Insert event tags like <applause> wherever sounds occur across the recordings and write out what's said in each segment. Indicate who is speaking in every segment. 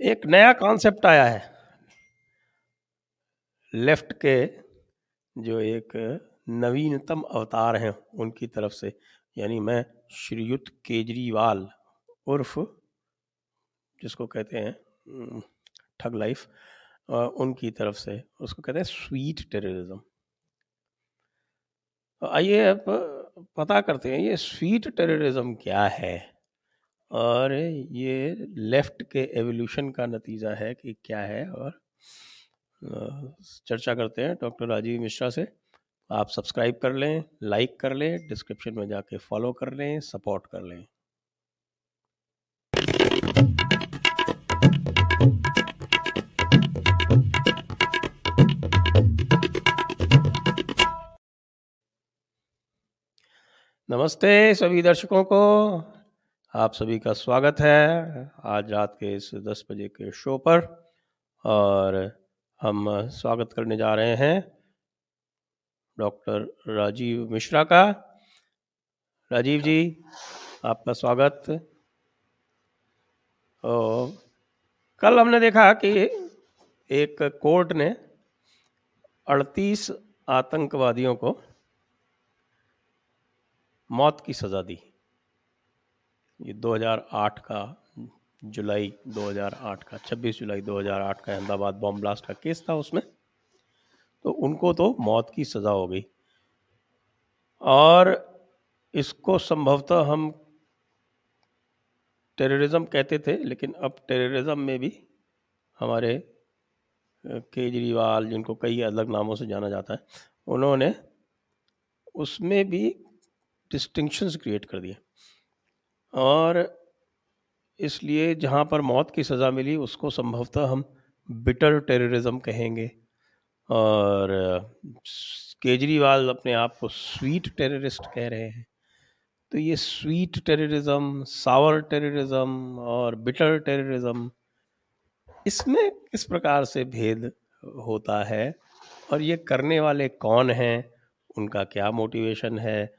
Speaker 1: एक नया कॉन्सेप्ट आया है। लेफ़्ट के जो एक नवीनतम अवतार हैं, उनकी तरफ़ से, यानी मैं श्रीयुत केजरीवाल उर्फ़, जिसको कहते हैं ठग लाइफ उनकी तरफ़ से, उसको कहते हैं स्वीट टेररिज्म आइए अब पता करते हैं, ये स्वीट टेररिज्म क्या है? और ये लेफ़्ट के एवोल्यूशन का नतीजा है कि क्या है और चर्चा करते हैं डॉक्टर राजीव मिश्रा से। आप सब्सक्राइब कर लें, लाइक कर लें, डिस्क्रिप्शन में जाके फॉलो कर लें, सपोर्ट कर लें। नमस्ते सभी दर्शकों को। आप सभी का स्वागत है आज रात के इस दस बजे के शो पर। और हम स्वागत करने जा रहे हैं डॉक्टर राजीव मिश्रा का। राजीव जी, आपका स्वागत। और कल हमने देखा कि एक कोर्ट ने 38 आतंकवादियों को मौत की सज़ा दी। ये 2008 का, जुलाई 2008 का 26 जुलाई 2008 का अहमदाबाद बॉम्ब ब्लास्ट का केस था उसमें। तो उनको तो मौत की सज़ा हो गई। और इसको संभवतः हम टेररिज्म कहते थे, लेकिन अब टेररिज्म में भी हमारे केजरीवाल, जिनको कई अलग नामों से जाना जाता है, उन्होंने उसमें भी डिस्टिंक्शंस क्रिएट कर दिए। और इसलिए जहाँ पर मौत की सज़ा मिली, उसको संभवतः हम बिटर टेररिज्म कहेंगे। और, केजरीवाल अपने आप को स्वीट टेररिस्ट कह रहे हैं। तो ये स्वीट टेररिज्म सावर टेररिज्म और बिटर टेररिज्म इसमें किस प्रकार से भेद होता है और ये करने वाले कौन हैं? उनका क्या मोटिवेशन है?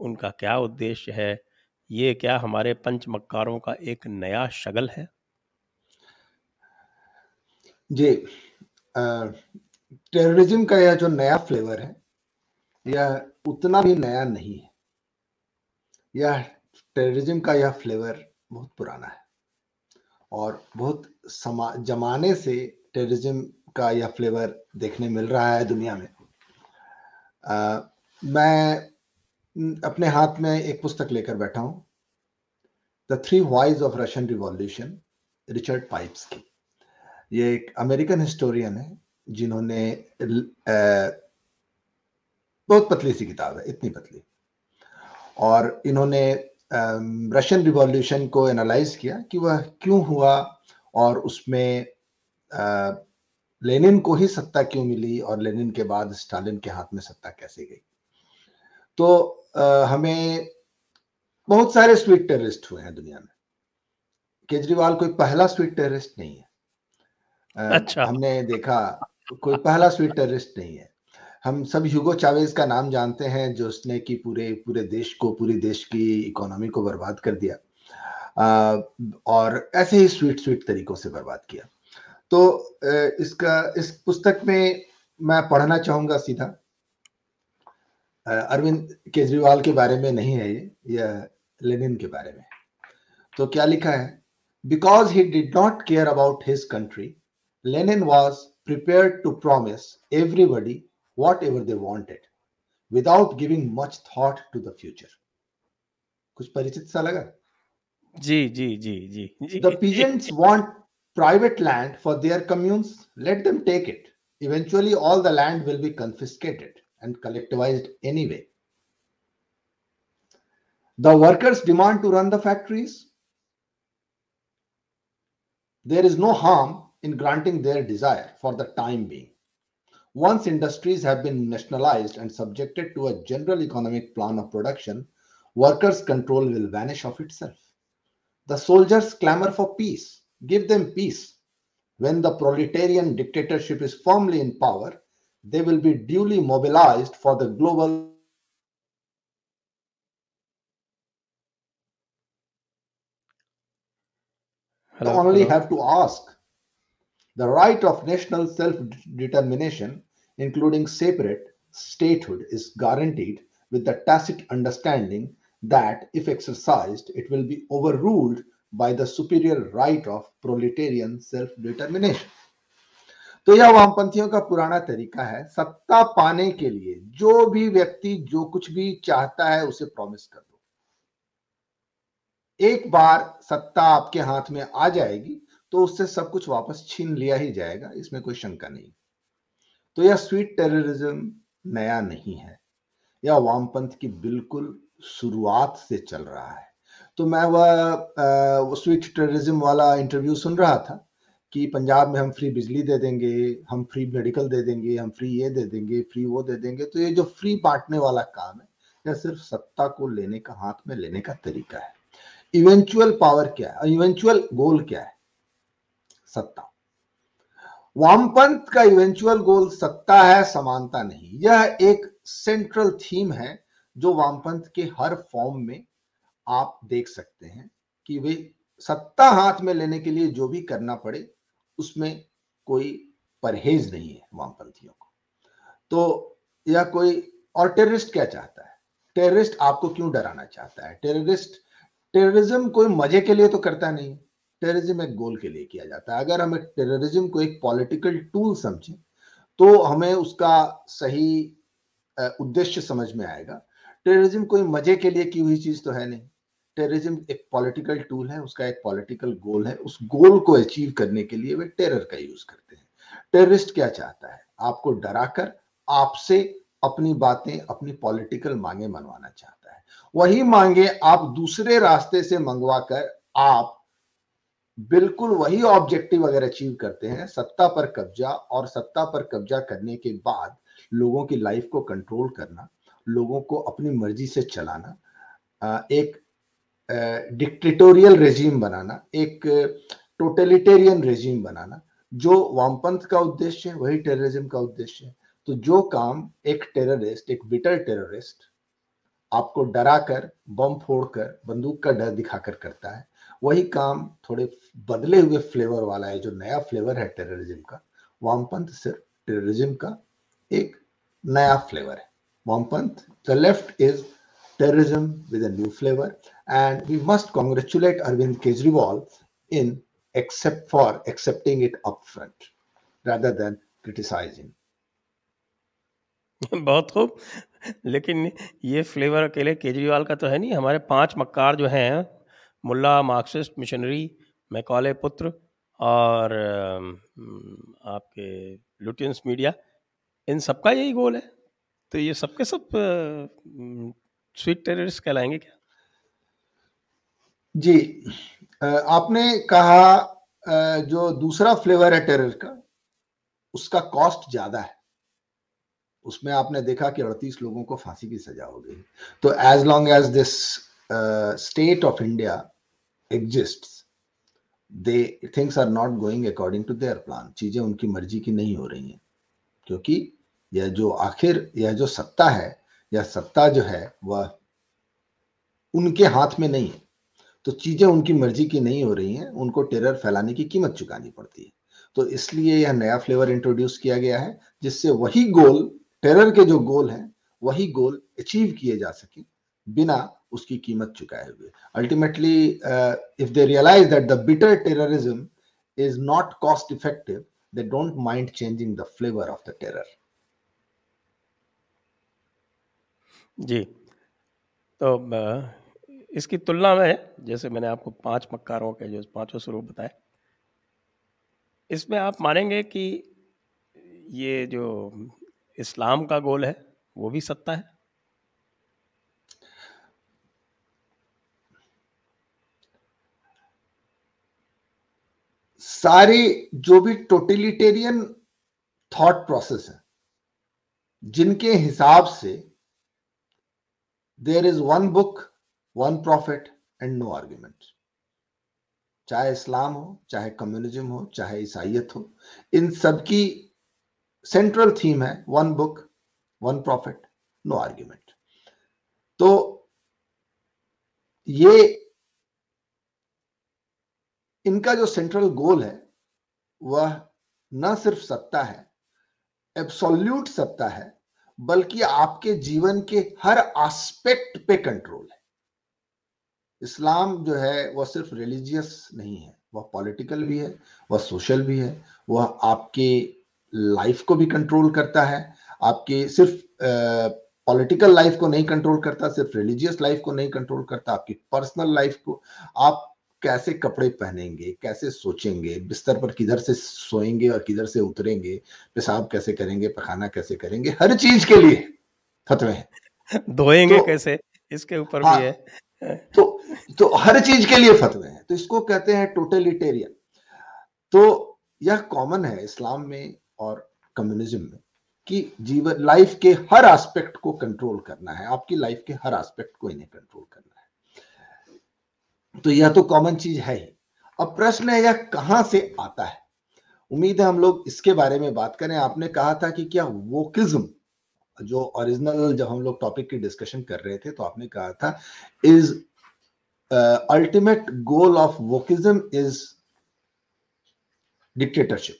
Speaker 1: उनका क्या उद्देश्य है? ये क्या हमारे पंच मक्कारों का एक नया शगल है?
Speaker 2: जी टेररिज्म का यह जो नया फ्लेवर है यह उतना भी नया नहीं है। यह टेररिज्म का यह फ्लेवर बहुत पुराना है और बहुत समा जमाने से टेररिज्म का यह फ्लेवर देखने मिल रहा है दुनिया में। आ, मैं अपने हाथ में एक पुस्तक लेकर बैठा हूँ। The three whys of Russian revolution Richard Pipes की। ये एक अमेरिकन हिस्टोरियन है, जिन्होंने बहुत पतली सी किताब है, इतनी पतली। और इन्होंने रशियन रिवॉल्यूशन को एनालाइज किया कि वह क्यों हुआ और उसमें लेनिन को ही सत्ता क्यों मिली और लेनिन के बाद स्टालिन के हाथ में सत्ता कैसे गई। तो आ, हमें बहुत सारे स्वीट टेररिस्ट हुए हैं दुनिया में। केजरीवाल कोई पहला स्वीट टेररिस्ट नहीं है। आ, अच्छा। हमने देखा कोई पहला स्वीट टेररिस्ट नहीं है। हम सब ह्यूगो चावेज का नाम जानते हैं जो उसने की पूरे पूरे देश को पूरी देश की इकोनॉमी को बर्बाद कर दिया। आ, और ऐसे ही स्वीट स्वीट तरीकों से बर्बाद किया। तो इसका इस पुस्तक में मैं पढ़ना चाहूँगा सीधा। अरविंद केजरीवाल के बारे में नहीं है ये यह लेनिन के बारे में। तो क्या लिखा है? Because he did not care about his country Lenin was prepare to promise everybody whatever they wanted without giving much thought to the future कुछ परिचित सा लगा?
Speaker 1: जी जी जी जी
Speaker 2: the peasants want private land for their communes let them take it eventually all the land will be confiscated and collectivized anyway. The workers demand to run the factories. There is no harm in granting their desire for the time being. Once industries have been nationalized and subjected to a general economic plan of production, workers' control will vanish of itself. The soldiers clamor for peace. Give them peace. When the proletarian dictatorship is firmly in power, they will be duly mobilized for the global Hello, only hello. have to ask The right of national self determination, including separate statehood, is guaranteed with the tacit understanding that if exercised, it will be overruled by the superior right of proletarian self determination. तो यह वामपंथियों का पुराना तरीका है। सत्ता पाने के लिए जो भी व्यक्ति जो कुछ भी चाहता है उसे प्रॉमिस कर दो। एक बार सत्ता आपके हाथ में आ जाएगी तो उससे सब कुछ वापस छीन लिया ही जाएगा, इसमें कोई शंका नहीं। तो यह स्वीट टेररिज्म नया नहीं है। यह वामपंथ की बिल्कुल शुरुआत से चल रहा है। तो मैं वह स्वीट टेररिज्म वाला इंटरव्यू सुन रहा था। कि पंजाब में हम फ्री बिजली दे देंगे, हम फ्री मेडिकल दे देंगे, हम फ्री ये दे देंगे फ्री वो दे देंगे तो ये जो फ्री बांटने वाला काम है, यह सिर्फ़ सत्ता को लेने का, हाथ में लेने का तरीका है। इवेंचुअल पावर क्या है? इवेंचुअल गोल क्या है? सत्ता। वामपंथ का इवेंचुअल गोल सत्ता है, समानता नहीं। यह एक सेंट्रल थीम है, जो वामपंथ के हर फॉर्म में आप देख सकते हैं कि वे सत्ता हाथ में लेने के लिए जो भी करना पड़े उसमें कोई परहेज नहीं है वामपंथियों को। तो या कोई, और टेररिस्ट क्या चाहता है? टेररिस्ट आपको क्यों डराना चाहता है? टेररिस्ट टेररिज्म कोई मज़े के लिए तो करता नहीं। टेररिज्म एक गोल के लिए किया जाता है। अगर हम एक टेररिज्म को एक पॉलिटिकल टूल समझें तो हमें उसका सही उद्देश्य समझ में आएगा। टेररिज्म कोई मज़े के लिए की हुई चीज़ तो है नहीं। टेररिज्म एक पॉलिटिकल टूल है, उसका एक पॉलिटिकल गोल है। उस गोल को अचीव करने के लिए वे टेरर का यूज़ करते हैं। टेररिस्ट क्या चाहता है? आपको डराकर आपसे अपनी बातें, अपनी पॉलिटिकल मांगे मनवाना चाहता है। वही मांगे आप दूसरे रास्ते से मंगवा कर आप बिल्कुल वही ऑब्जेक्टिव अगर अचीव करते हैं, सत्ता पर कब्जा और सत्ता पर कब्जा करने के बाद लोगों की लाइफ को कंट्रोल करना, लोगों को अपनी मर्ज़ी से चलाना एक डिक्टेटोरियल रेजिम बनाना, एक टोटलिटेरियन रेजिम बनाना, जो वामपंथ का उद्देश्य है, वही टेररिज्म का उद्देश्य है। तो जो काम एक टेररिस्ट एक बिटर टेररिस्ट आपको डरा कर बम फोड़कर, बंदूक का डर दिखाकर करता है, वही काम थोड़े बदले हुए फ्लेवर वाला है, जो नया फ्लेवर है टेररिज्म का। वामपंथ सिर्फ़ टेररिज्म का एक नया फ्लेवर है। वामपंथ the left is terrorism with a new flavor. And we must congratulate Arvind Kejriwal in except for accepting it upfront rather than criticizing.
Speaker 1: बहुत खूब लेकिन ये फ्लेवर अकेले केजरीवाल का तो है नहीं हमारे पाँच मक्कार जो हैं मुल्ला मार्क्सिस्ट मिशनरी मैकॉले पुत्र और आपके लुटियंस मीडिया इन सबका यही गोल है तो ये सबके सब स्वीट टेररिस्ट कहलाएँगे क्या?
Speaker 2: जी आपने कहा जो दूसरा फ्लेवर है टेरर का, उसका कॉस्ट ज़्यादा है। उसमें आपने देखा कि अड़तीस लोगों को फांसी की सजा हो गई। तो as long as this state of India exist they things are not going according to their plan चीज़ें उनकी मर्ज़ी की नहीं हो रही हैं। क्योंकि यह जो आखिर, यह जो सत्ता है या सत्ता जो है, वह उनके हाथ में नहीं है। तो चीज़ें उनकी मर्ज़ी की नहीं हो रही हैं, उनको टेरर फैलाने की कीमत चुकानी पड़ती है। तो इसलिए यह नया फ्लेवर इंट्रोड्यूस किया गया है, जिससे वही गोल टेरर के जो गोल हैं, वही गोल अचीव किए जा सके बिना उसकी कीमत चुकाए हुए। Ultimately if they realise that the bitter terrorism is not cost effective they don't mind changing the flavour of the terror
Speaker 1: जी। तो इसकी तुलना में, जैसे मैंने आपको पाँच मक्कारों के जो पाँचों स्वरूप बताए, इसमें आप मानेंगे कि ये जो इस्लाम का गोल है, वो भी सत्ता है?
Speaker 2: सारी जो भी टोटलिटेरियन थॉट प्रोसेस है, जिनके हिसाब से there is one book one prophet and no argument चाहे इस्लाम हो, चाहे कम्युनिज्म हो, चाहे ईसाइत हो, इन सबकी सेंट्रल थीम है one book one prophet no argument तो ये इनका जो सेंट्रल गोल है, वह न सिर्फ़ सत्ता है एब्सोल्यूट सत्ता है बल्कि आपके जीवन के हर एस्पेक्ट पे कंट्रोल है। इस्लाम जो है, वह सिर्फ़ रिलीजियस नहीं है, वह पॉलिटिकल भी है, वह सोशल भी है, वह आपके लाइफ को भी कंट्रोल करता है। आपके सिर्फ़ पॉलिटिकल लाइफ को नहीं कंट्रोल करता, सिर्फ़ रिलीजियस लाइफ को नहीं कंट्रोल करता, आपकी पर्सनल लाइफ को, आप कैसे कपड़े पहनेंगे कैसे सोचेंगे बिस्तर पर किधर से सोएँगे और किधर से उतरेंगे पेशाब कैसे करेंगे पखाना कैसे करेंगे हर चीज़ के लिए फतवे हैं। <laughs>
Speaker 1: धोएँगे तो, कैसे? इसके ऊपर हाँ, भी है।
Speaker 2: तो तो हर चीज़ के लिए फतवे हैं। तो इसको कहते हैं टोटलिटेरियन। तो यह कॉमन है इस्लाम में और कम्युनिज्म में कि जीवन लाइफ के हर एस्पेक्ट को कंट्रोल करना है। आपकी लाइफ के हर एस्पेक्ट को इन्हें कंट्रोल करना है। तो यह तो कॉमन चीज़ है ही। अब प्रश्न है यह कहाँ से आता है? उम्मीद है हम लोग इसके बारे में बात करें। आपने कहा था कि क्या वोकिज्म जो ओरिजिनल जब हम लोग टॉपिक की डिस्कशन कर रहे थे तो आपने कहा था is ultimate goal of wokism is dictatorship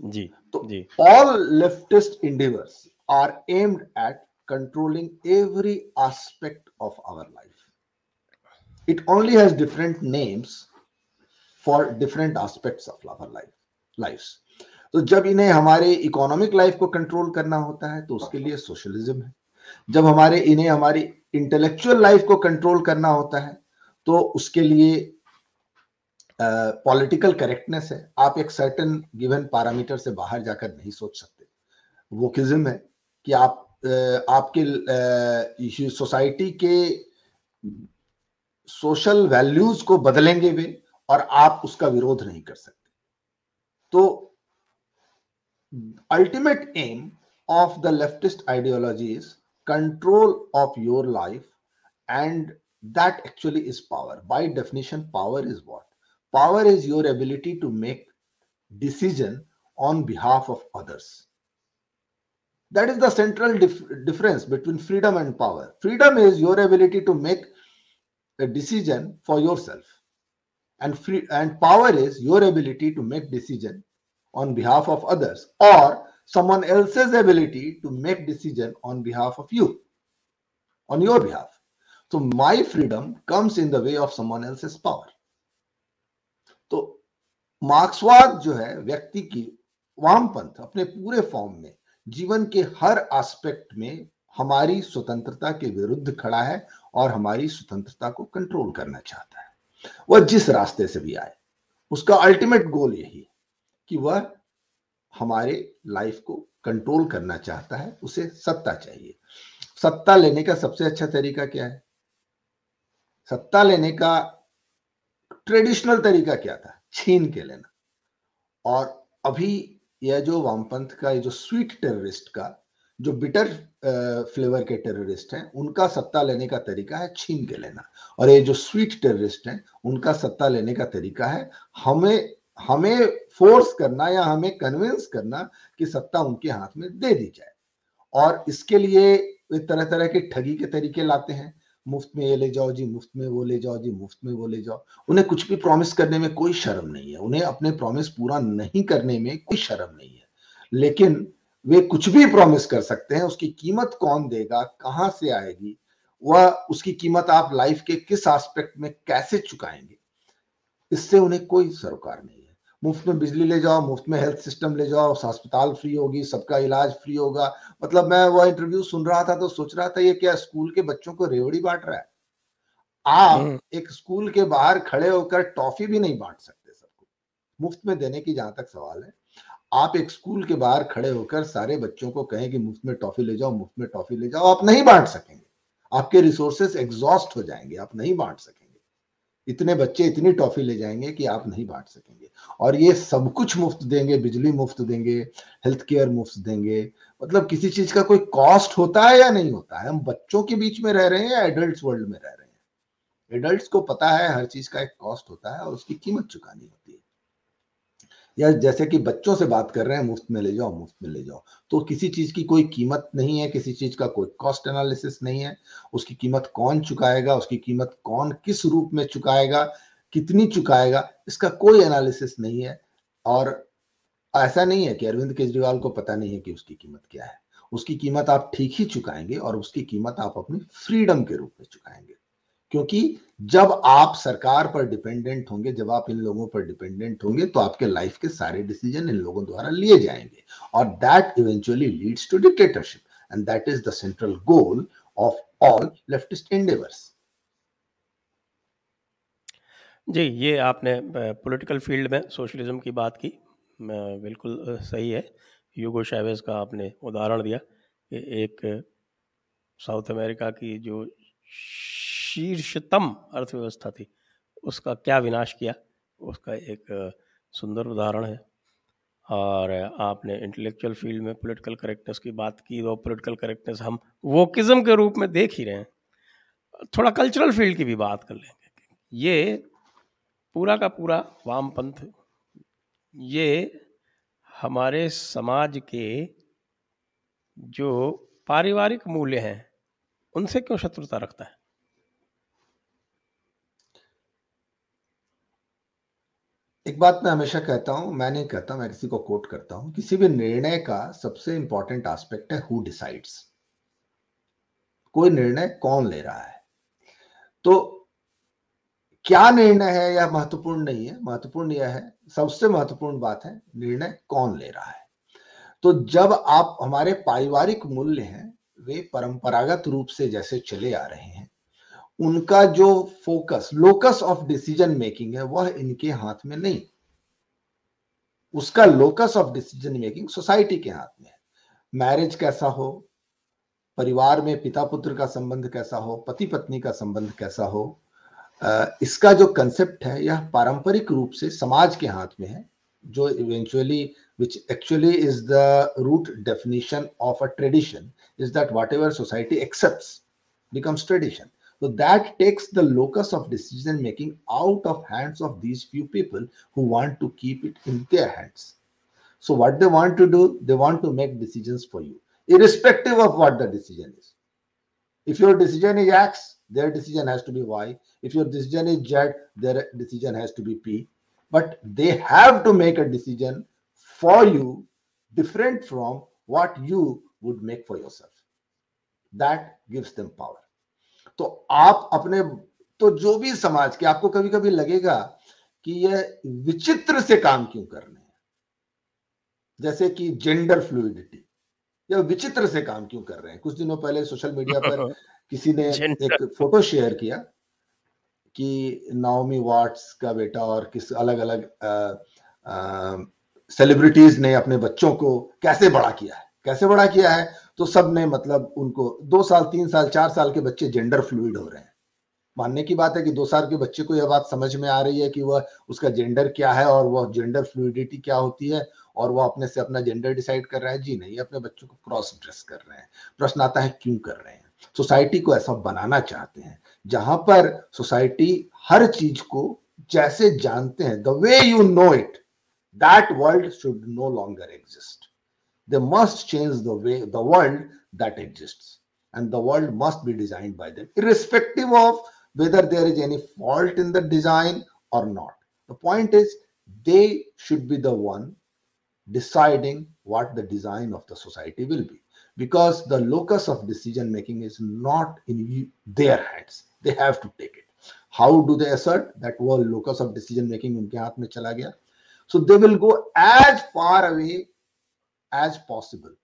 Speaker 1: जी
Speaker 2: तो जी। All leftist endeavours are aimed at controlling every aspect of our life. It only has different names for different aspects of our life lives. तो जब इन्हें हमारे economic life को control करना होता है तो उसके लिए सोशलिज्म है। जब हमारे इन्हें हमारी इंटेलेक्चुअल लाइफ को कंट्रोल करना होता है तो उसके लिए पॉलिटिकल uh, करेक्टनेस है। आप एक सर्टन गिवन पैरामीटर से बाहर जाकर नहीं सोच सकते। वो किज्म है कि आप uh, आपके सोसाइटी uh, के सोशल वैल्यूज़ को बदलेंगे वे और आप उसका विरोध नहीं कर सकते। तो ultimate aim of the leftist ideologies control of your life and that actually is power by definition power is what power is your ability to make decision on behalf of others that is the central difference between freedom and power freedom is your ability to make a decision for yourself. And free and power is your ability to make decision on behalf of others or someone else's ability to make decision on behalf of you on your behalf so my freedom comes in the way of someone else's power तो मार्क्सवाद जो है व्यक्ति की वामपंथ अपने पूरे form में जीवन के हर एस्पेक्ट में हमारी स्वतंत्रता के विरुद्ध खड़ा है और हमारी स्वतंत्रता को कंट्रोल करना चाहता है। वह जिस रास्ते से भी आए, उसका अल्टीमेट गोल यही है कि वह हमारे लाइफ को कंट्रोल करना चाहता है, उसे सत्ता चाहिए। सत्ता लेने का सबसे अच्छा तरीका क्या है? सत्ता लेने का ट्रेडिशनल तरीका क्या था? छीन के लेना। और अभी यह जो वामपंथ का ये जो स्वीट टेररिस्ट का जो बिटर फ्लेवर के टेररिस्ट हैं, उनका सत्ता लेने का तरीका है छीन के लेना। और ये जो स्वीट टेररिस्ट हैं, उनका सत्ता लेने का तरीका है हमें हमें फोर्स करना या हमें कन्विंस करना कि सत्ता उनके हाथ में दे दी जाए। और इसके लिए तरह तरह के ठगी के तरीके लाते हैं। मुफ़्त में ये ले जाओ जी, मुफ़्त में वो ले जाओ जी, मुफ़्त में वो ले जाओ। उन्हें कुछ भी प्रॉमिस करने में कोई शर्म नहीं है। उन्हें अपने प्रॉमिस पूरा नहीं करने में कोई शर्म नहीं है। लेकिन वे कुछ भी प्रॉमिस कर सकते हैं उसकी कीमत कौन देगा कहाँ से आएगी वह उसकी कीमत आप लाइफ के किस एस्पेक्ट में कैसे चुकाएँगे इससे उन्हें कोई सरोकार नहीं है। मुफ़्त में बिजली ले जाओ मुफ़्त में हेल्थ सिस्टम ले जाओ अस्पताल फ्री होगी सबका इलाज फ्री होगा। मतलब मैं वह इंटरव्यू सुन रहा था तो सोच रहा था ये क्या स्कूल के बच्चों को रेवड़ी बांट रहा है? आप हम्म। एक स्कूल के बाहर खड़े होकर टॉफी भी नहीं बांट सकते सबको। मुफ़्त में देने की जहाँ तक सवाल है। आप एक स्कूल के बाहर खड़े होकर सारे बच्चों को कहें कि मुफ़्त में टॉफी ले जाओ, मुफ़्त में टॉफी ले जाओ, आप नहीं बांट सकेंगे। आपके रिसोर्सेस एग्जॉस्ट हो जाएँगे, आप नहीं बांट सकेंगे। इतने बच्चे इतनी टॉफी ले जाएँगे कि आप नहीं बांट सकेंगे। और ये सब कुछ मुफ़्त देंगे, बिजली मुफ़्त देंगे हेल्थ केयर मुफ़्त देंगे। मतलब किसी चीज़ का कोई कॉस्ट होता है या नहीं होता है? हम बच्चों के बीच में रह रहे हैं या एडल्ट वर्ल्ड में रह रहे हैं? एडल्ट को पता है, हर चीज़ का एक कॉस्ट होता है और उसकी कीमत चुकानी होती है। या जैसे कि बच्चों से बात कर रहे हैं, मुफ़्त में ले जाओ, मुफ़्त में ले जाओ। तो किसी चीज़ की कोई कीमत नहीं है, किसी चीज़ का कोई कॉस्ट एनालिसिस नहीं है। उसकी कीमत कौन चुकाएगा, उसकी कीमत कौन किस रूप में चुकाएगा, कितनी चुकाएगा, इसका कोई एनालिसिस नहीं है। और ऐसा नहीं है कि अरविंद केजरीवाल को पता नहीं है कि उसकी कीमत क्या है। उसकी कीमत आप ठीक ही चुकाएँगे और उसकी कीमत आप अपनी फ्रीडम के रूप में चुकाएँगे। क्योंकि जब आप सरकार पर डिपेंडेंट होंगे, जब आप इन लोगों पर डिपेंडेंट होंगे तो आपके लाइफ के सारे डिसीज़न इन लोगों द्वारा लिए जाएँगे। और that eventually leads to dictatorship and that is the central goal of all leftist endeavours
Speaker 1: जी, ये आपने पॉलिटिकल फ़ील्ड में सोशलिज्म की बात की। बिल्कुल सही है। यूगो शैवेज का आपने उदाहरण दिया कि एक साउथ अमेरिका की जो शीर्षतम अर्थव्यवस्था थी। उसका क्या विनाश किया? उसका एक सुंदर उदाहरण है। और आपने इंटेलेक्चुअल फ़ील्ड में पॉलिटिकल करेक्टनेस की बात की तो पॉलिटिकल करेक्टनेस हम वोकिज्म के रूप में देख ही रहे हैं। थोड़ा कल्चरल फ़ील्ड की भी बात कर लेंगे। ये पूरा का पूरा वामपंथ, ये हमारे समाज के जो पारिवारिक मूल्य हैं, उनसे क्यों शत्रुता रखता है?
Speaker 2: एक बात मैं हमेशा कहता हूँ, मैं नहीं कहता, मैं किसी को कोट करता हूँ, किसी भी निर्णय का सबसे इंपॉर्टेंट एस्पेक्ट है हु डिसाइड्स कोई निर्णय कौन ले रहा है? तो क्या निर्णय है यह महत्वपूर्ण नहीं है? महत्वपूर्ण यह है, सबसे महत्वपूर्ण बात है, निर्णय कौन ले रहा है? तो जब आप, हमारे पारिवारिक मूल्य हैं, वे परंपरागत रूप से जैसे चले आ रहे हैं उनका जो focus locus of decision making है, वह इनके हाथ में नहीं। उसका locus of decision making society के हाथ में है। मैरिज कैसा हो? परिवार में पिता पुत्र का संबंध कैसा हो? पति पत्नी का संबंध कैसा हो? इसका जो कंसेप्ट है, यह पारंपरिक रूप से समाज के हाथ में है, जो eventually which actually is the root definition of a tradition is that whatever society accept becomes tradition So that takes the locus of decision making out of hands of these few people who want to keep it in their hands. So what they want to do, they want to make decisions for you, irrespective of what the decision is. If your decision is X, their decision has to be Y. If your decision is Z, their decision has to be P. But they have to make a decision for you different from what you would make for yourself. That gives them power. तो आप अपने तो जो भी समाज के आपको कभी कभी लगेगा कि ये विचित्र से काम क्यों कर रहे हैं? जैसे कि जेंडर फ्लूडिटी या विचित्र से काम क्यों कर रहे हैं? कुछ दिनों पहले सोशल मीडिया पर <laughs> किसी ने एक फ़ोटो शेयर किया कि नाओमी वाट्स का बेटा और किस अलग अलग सेलिब्रिटीज ने अपने बच्चों को कैसे बड़ा किया है? कैसे बड़ा किया है? तो सबने मतलब उनको, दो साल, तीन साल, चार साल के बच्चे जेंडर फ्लूड हो रहे हैं। मानने की बात है कि दो साल के बच्चे को यह बात समझ में आ रही है कि वह, उसका जेंडर क्या है और वह जेंडर फ्लूडिटी क्या होती है और वह अपने से अपना जेंडर डिसाइड कर रहा है? जी नहीं अपने बच्चों को क्रॉस ड्रेस कर रहे हैं। प्रश्न आता है क्यों कर रहे हैं? सोसाइटी को ऐसा बनाना चाहते हैं, जहाँ पर सोसाइटी हर चीज़ को जैसे जानते हैं the way you know it that world should no longer exist they must change the way the world that exists. And the world must be designed by them irrespective of whether there is any fault in the design or not. The point is they should be the one deciding what the design of the society will be. Because the locus of decision making is not in their hands. They have to take it. How do they assert? That world locus of decision making so they will go as far away as possible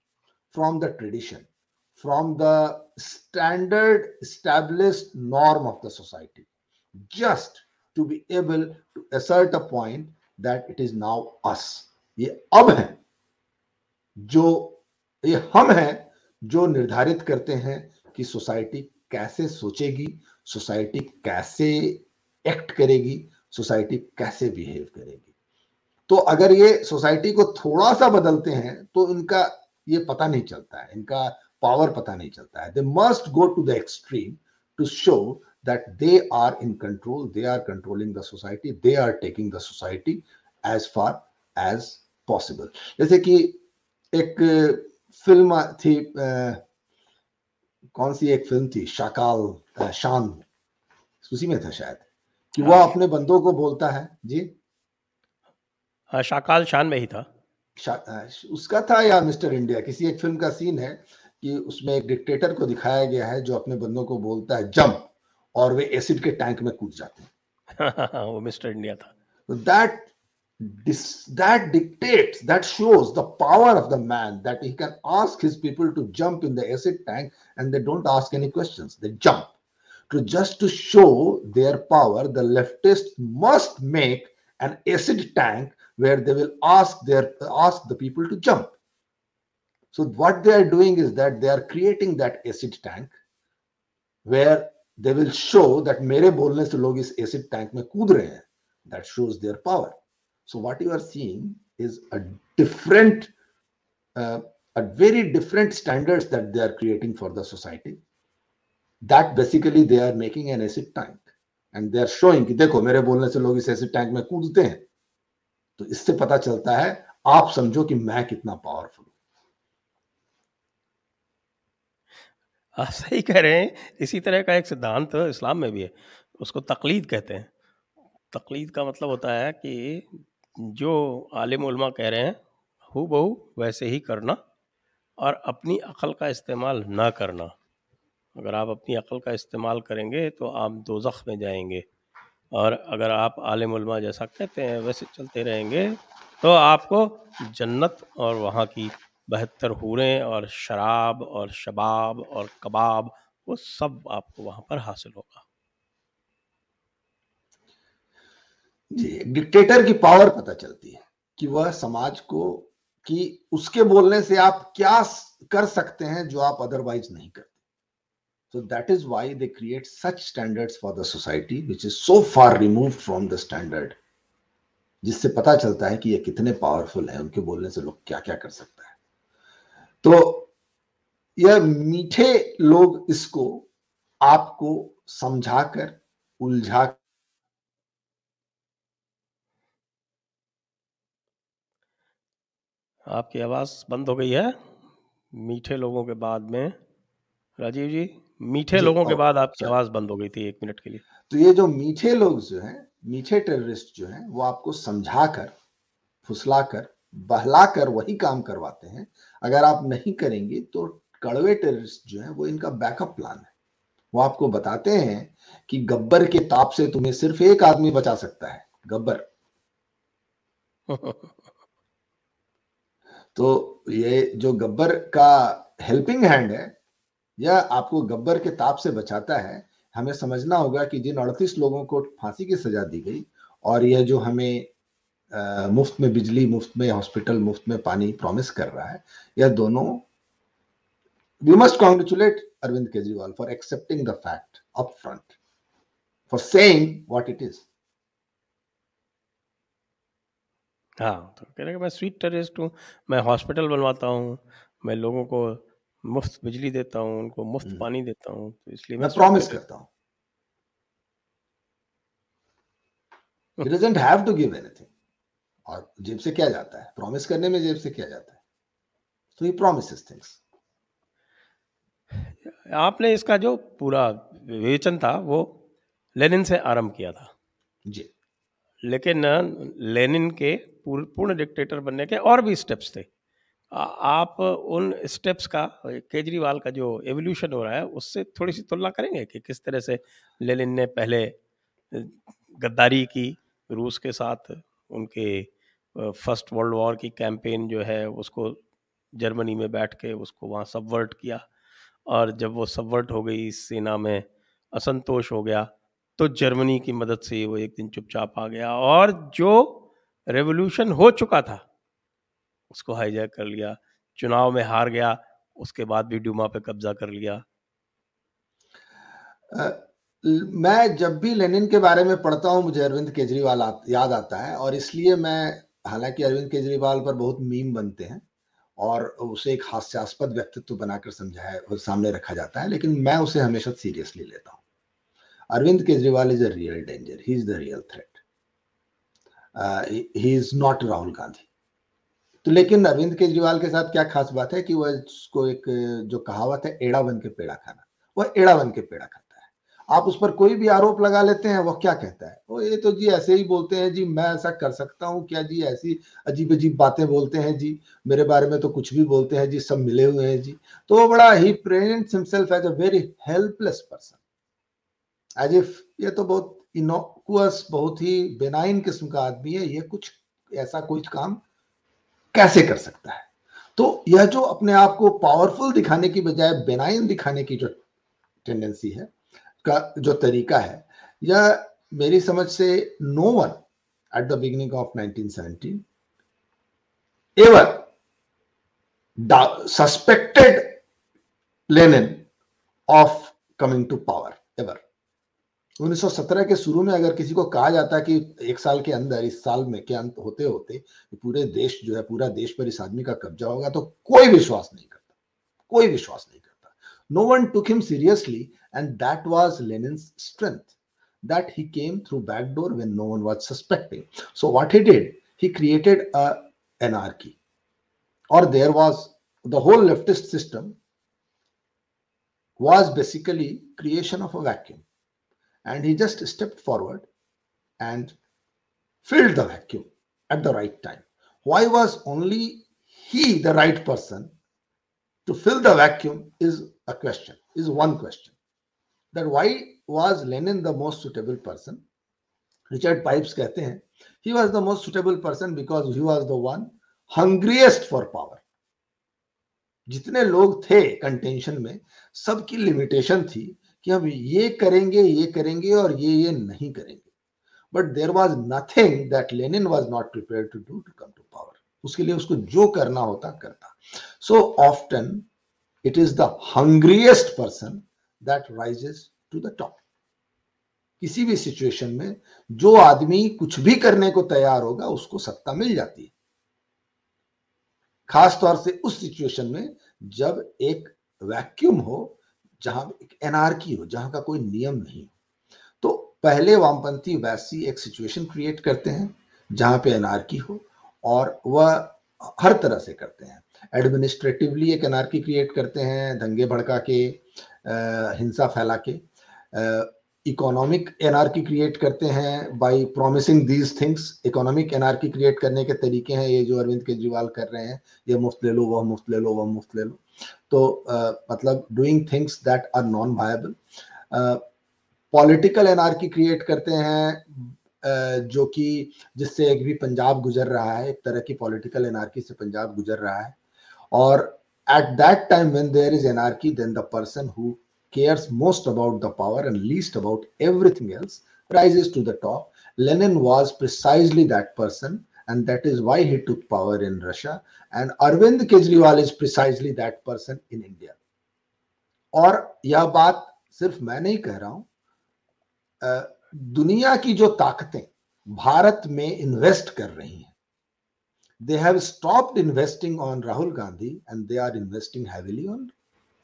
Speaker 2: from the tradition from the standard established norm of the society just to be able to assert a point that it is now us ye ab hai jo ये हम हैं जो निर्धारित करते हैं कि society कैसे सोचेगी सोसाइटी कैसे एक्ट करेगी सोसाइटी कैसे बिहेव करेगी तो अगर ये सोसाइटी को थोड़ा सा बदलते हैं तो इनका ये पता नहीं चलता है इनका पावर पता नहीं चलता है। They must go to the extreme to show that they are in control they are controlling the society they are taking the society as far as possible जैसे कि एक फ़िल्म थी आ, कौन सी एक फ़िल्म थी? शाकाल शान। उसी में था शायद। कि वह हाँ। अपने बंदों को बोलता है जी?
Speaker 1: शाकाल शान में ही था।
Speaker 2: उसका था या मिस्टर इंडिया? किसी एक फ़िल्म का सीन है कि उसमें एक डिक्टेटर को दिखाया गया है जो अपने बंदों को बोलता है जंप और वे एसिड के टैंक में कूद जाते
Speaker 1: हैं। <laughs> वो मिस्टर इंडिया था।
Speaker 2: That that dictates that shows the power of the man that he can ask his people to jump in the acid tank and they don't ask any question they jump to just to show their power the leftist must make an acid tank where they will ask their ask the people to jump. So what they are doing is that they are creating that acid tank where they will show that mere bolne se log is acid tank mein kood rahe hain. That shows their power. So what you are seeing is a different uh, a very different standards that they are creating for the society that basically they are making an acid tank. And they are showing ki dekho mere bolne se log is acid tank mein koodte hain. तो इससे पता चलता है, आप समझो कि मैं कितना पावरफुल
Speaker 1: आप सही कह रहे हैं, इसी तरह का एक सिद्धांत तो इस्लाम में भी है, उसको तकलीद कहते हैं। तकलीद का मतलब होता है कि जो आलिम उलमा कह रहे हैं हु बहू वैसे ही करना और अपनी अकल का इस्तेमाल ना करना। अगर आप अपनी अकल का इस्तेमाल करेंगे तो आप दो में जाएँगे। और अगर आप आलिम जैसा कहते हैं, वैसे चलते रहेंगे। तो आपको जन्नत और वहाँ की बेहतर हूरें और शराब और शबाब और कबाब, वो सब आपको वहाँ पर हासिल होगा।
Speaker 2: जी डिक्टेटर की पावर पता चलती है कि वह समाज को, कि उसके बोलने से आप क्या कर सकते हैं जो आप अदरवाइज़ नहीं करते so that is why they create such standards for the society, which is so far removed from the standard, जिससे पता चलता है कि ये कितने पावरफुल है, उनके बोलने से लोग क्या क्या कर सकता है। तो यह मीठे लोग इसको आपको समझाकर, उलझा
Speaker 1: आपकी आवाज़ बंद हो गई है। मीठे लोगों के बाद में। राजीव जी? मीठे लोगों के बाद आपकी आवाज़ बंद हो गई थी एक मिनट के लिए।
Speaker 2: तो ये जो मीठे लोग जो हैं मीठे टेररिस्ट जो हैं वो आपको समझाकर फुसलाकर बहलाकर वही काम करवाते हैं। अगर आप नहीं करेंगे तो कड़वे टेररिस्ट जो है वो इनका बैकअप प्लान है। वो आपको बताते हैं कि गब्बर के ताप से तुम्हें सिर्फ़ एक आदमी बचा सकता है गब्बर। <laughs> तो ये जो गब्बर का हेल्पिंग हैंड है यह आपको गब्बर के ताप से बचाता है। हमें समझना होगा कि जिन अड़तीस लोगों को फांसी की सजा दी गई और यह जो हमें आ, मुफ़्त में बिजली मुफ़्त में हॉस्पिटल मुफ़्त में पानी प्रॉमिस कर रहा है यह दोनों we must congratulate Arvind Kejriwal for accepting the fact up front for saying what it is
Speaker 1: हाँ तो कह रहे मैं स्वीट टेरिस्ट हूँ मैं हॉस्पिटल बनवाता हूँ मैं लोगों को मुफ़्त बिजली देता हूँ उनको मुफ़्त hmm. पानी देता हूँ तो इसलिए
Speaker 2: मैं प्रॉमिस करता हूँ। He doesn't have to give anything. और जेब से क्या जाता है? प्रॉमिस करने में जेब से क्या जाता है? तो ही प्रोमिस थिंग्स
Speaker 1: आपने इसका जो पूरा विवेचन था वो लेनिन से आरंभ किया था।
Speaker 2: जी।
Speaker 1: लेकिन लेनिन के पूर्ण डिक्टेटर बनने के और भी स्टेप्स थे। आप उन स्टेप्स का, केजरीवाल का जो एवोल्यूशन हो रहा है, उससे थोड़ी सी तुलना करेंगे कि किस तरह से लेनिन ने पहले गद्दारी की रूस के साथ, उनके फ़र्स्ट वर्ल्ड वॉर की कैंपेन जो है, उसको जर्मनी में बैठ के उसको वहाँ सबवर्ट किया और जब वो सबवर्ट हो गई सेना में, असंतोष हो गया तो जर्मनी की मदद से वो एक दिन चुपचाप आ गया और जो रेवोल्यूशन हो चुका था उसको हाईजैक कर लिया चुनाव में हार गया उसके बाद भी डूमा पे कब्जा कर लिया।
Speaker 2: आ, मैं जब भी लेनिन के बारे में पढ़ता हूँ मुझे अरविंद केजरीवाल याद आता है और इसलिए मैं हालाँकि अरविंद केजरीवाल पर बहुत मीम बनते हैं और उसे एक हास्यास्पद व्यक्तित्व बनाकर समझाया और सामने रखा जाता है लेकिन मैं उसे हमेशा सीरियसली लेता हूँ। Arvind Kejriwal is a real danger he is the real threat he is not Rahul Gandhi तो लेकिन अरविंद केजरीवाल के साथ क्या खास बात है कि वह उसको एक, जो कहावत है, एड़ा बन के पेड़ा खाना, वह एड़ा बन के पेड़ा खाता है। आप उस पर कोई भी आरोप लगा लेते हैं वो क्या कहता है? वो ये तो जी ऐसे ही बोलते हैं, जी मैं ऐसा कर सकता हूँ क्या जी? ऐसी अजीब अजीब बातें बोलते हैं जी, मेरे बारे में तो कुछ भी बोलते हैं जी, सब मिले हुए हैं जी। तो वो बड़ा ही present himself as a very helpless person as if ये तो बहुत इनोकुअस बहुत ही बेनाइन किस्म का आदमी है, ये कुछ ऐसा कोई काम कैसे कर सकता है? तो यह जो अपने आप को पावरफुल दिखाने की बजाय बेनाइन दिखाने की जो टेंडेंसी है, का जो तरीका है, यह मेरी समझ से no one at the beginning of 1917 ever suspected Lenin of coming to power 1917 के शुरू में अगर किसी को कहा जाता कि एक साल के अंदर, इस साल में क्या अंत होते होते पूरे देश जो है, पूरा देश पर इस आदमी का कब्जा होगा तो कोई विश्वास नहीं करता। कोई विश्वास नहीं करता। No one took him seriously and that was Lenin strength that he came through backdoor when no one was suspecting so what he did he created a anarchy और there was the whole leftist system was basically creation of a vacuum and he just stepped forward and filled the vacuum at the right time why was only he the right person to fill the vacuum is a question is one question that why was Lenin the most suitable person? Richard Pipes कहते हैं he was the most suitable person because he was the one hungriest for power. जितने लोग थे contention में सबकी limitation थी कि हम ये करेंगे ये करेंगे और ये ये नहीं करेंगे। But there was nothing that Lenin was not prepare to do to come to power उसके लिए उसको जो करना होता, करता। So often it is the hungriest person that rises to the top किसी भी सिचुएशन में जो आदमी कुछ भी करने को तैयार होगा, उसको सत्ता मिल जाती है। खास तौर से उस सिचुएशन में जब एक वैक्यूम हो जहाँ एक एनआरकी हो, जहाँ का कोई नियम नहीं। तो पहले वामपंथी वैसी एक सिचुएशन क्रिएट करते हैं, जहाँ पे एनआरकी हो, और वह हर तरह से करते हैं। एडमिनिस्ट्रेटिवली एक एनआरकी क्रिएट करते हैं, दंगे भड़का के हिंसा फैला के। इकोनॉमिक एनआरकी क्रिएट करते हैं by promising these things economic anarchy create करने के तरीके हैं ये जो अरविंद केजरीवाल कर रहे हैं, ये मुफ़्त ले लो, वह मुफ़्त ले लो, वह मुफ़्त ले लो। तो मतलब doing things that are non viable political anarchy create करते हैं जो कि जिससे एक भी पंजाब गुजर रहा है, एक तरह की पॉलिटिकल एनआरकी से पंजाब गुजर रहा है। और at that time when there is anarchy then the person who cares most about the power and least about everything else rises to the top lenin was precisely that person and that is why he took power in russia and arvind kejriwal is precisely that person in india और यह बात सिर्फ मैं नहीं कह रहा हूं दुनिया की जो ताकतें भारत में इन्वेस्ट कर रही हैं they have stopped investing on Rahul Gandhi and they are investing heavily on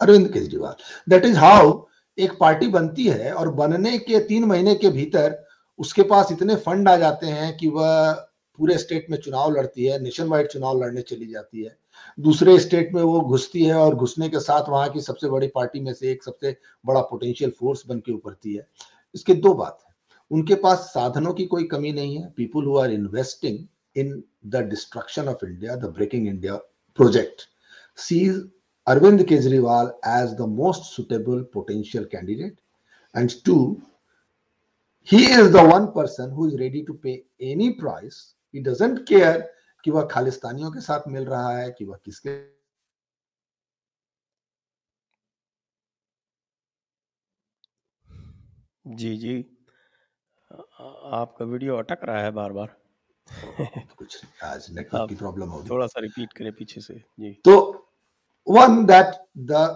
Speaker 2: Arvind Kejriwal. That is how एक पार्टी बनती है और बनने के तीन महीने के भीतर उसके पास इतने फंड आ जाते हैं कि वह पूरे स्टेट में चुनाव लड़ती है नेशन वाइड चुनाव लड़ने चली जाती है। दूसरे स्टेट में वो घुसती है और घुसने के साथ वहाँ की सबसे बड़ी पार्टी में से एक सबसे बड़ा पोटेंशियल फोर्स बन के उभरती है। इसके दो बात है। उनके पास साधनों की कोई कमी नहीं है। People who are investing in the destruction of India the Breaking India project, sees Arvind Kejriwal as the most suitable potential candidate. And two, he is the one person who is ready to pay any price. He doesn't care कि वह खालिस्तानियों के साथ मिल रहा है कि वह किसके
Speaker 1: जी जी आपका वीडियो अटक रहा है बार बार
Speaker 2: कुछ आज नेटवर्क की प्रॉब्लम होगी
Speaker 1: थोड़ा सा रिपीट करें पीछे से जी
Speaker 2: तो one that the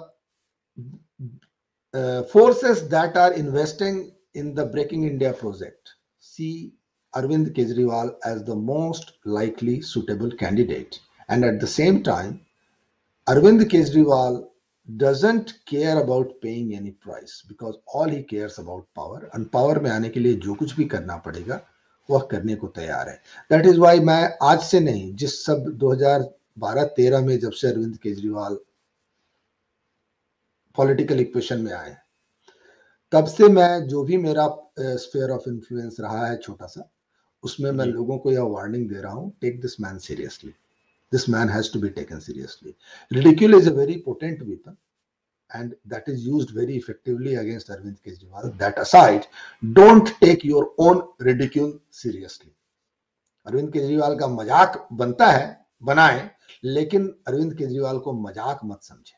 Speaker 2: forces that are investing in the breaking india project see arvind kejriwal as the most likely suitable candidate and at the same time arvind kejriwal doesn't care about paying any price because all he cares about power and power में आने के लिए जो कुछ भी करना पड़ेगा वह करने को तैयार है दैट इज़ वाई मैं आज से नहीं जिस सब 2012-13 में जब से अरविंद केजरीवाल पॉलिटिकल इक्वेशन में आए तब से मैं जो भी मेरा स्फेयर ऑफ़ इन्फ्लुएंस रहा है छोटा सा उसमें मैं लोगों को यह वार्निंग दे रहा हूँ take this man seriously this man has to be taken seriously ridicule is a very potent weapon and that is used very effectively against Arvind Kejriwal. That aside, don't take your own ridicule seriously. Arvind Kejriwal का मज़ाक बनता है बनाए, लेकिन अरविंद केजरीवाल को मज़ाक मत समझे।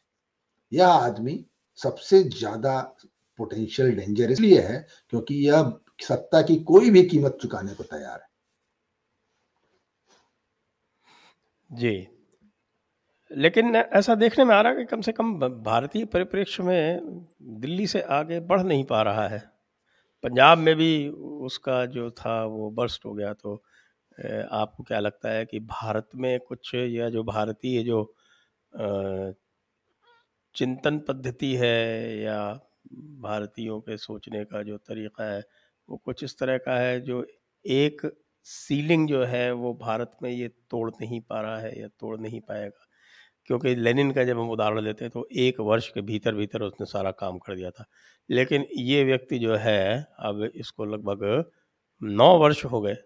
Speaker 2: यह आदमी सबसे ज़्यादा पोटेंशियल डेंजर इसलिए है क्योंकि यह सत्ता की कोई भी कीमत चुकाने को तैयार है।
Speaker 1: जी। लेकिन ऐसा देखने में आ रहा है कि कम से कम भारतीय परिप्रेक्ष्य में दिल्ली से आगे बढ़ नहीं पा रहा है। पंजाब में भी उसका जो था वो बर्स्ट हो गया तो आपको क्या लगता है कि भारत में कुछ या जो भारतीय जो चिंतन पद्धति है या भारतीयों के सोचने का जो तरीका है, वो कुछ इस तरह का है जो एक सीलिंग जो है वो भारत में ये तोड़ नहीं पा रहा है या तोड़ नहीं पाएगा? क्योंकि लेनिन का जब हम उदाहरण लेते हैं तो एक वर्ष के भीतर भीतर उसने सारा काम कर दिया था। लेकिन ये व्यक्ति जो है, अब इसको लगभग नौ वर्ष हो गए।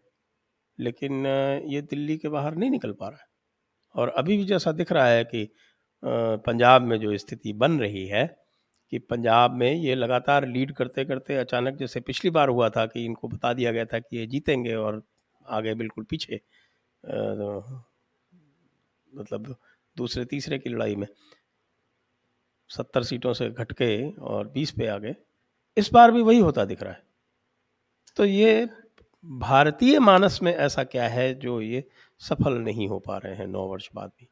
Speaker 1: लेकिन ये दिल्ली के बाहर नहीं निकल पा रहा है। और अभी भी जैसा दिख रहा है कि पंजाब में जो स्थिति बन रही है कि पंजाब में ये लगातार लीड करते करते अचानक जैसे पिछली बार हुआ था कि इनको बता दिया गया था कि ये जीतेंगे और आगे बिल्कुल पीछे मतलब दूसरे, तीसरे की लड़ाई में सत्तर सीटों से घटके और बीस पे आ गए इस बार भी वही होता दिख रहा है। तो ये भारतीय मानस में ऐसा क्या है जो ये सफल नहीं हो पा रहे हैं नौ वर्ष बाद भी?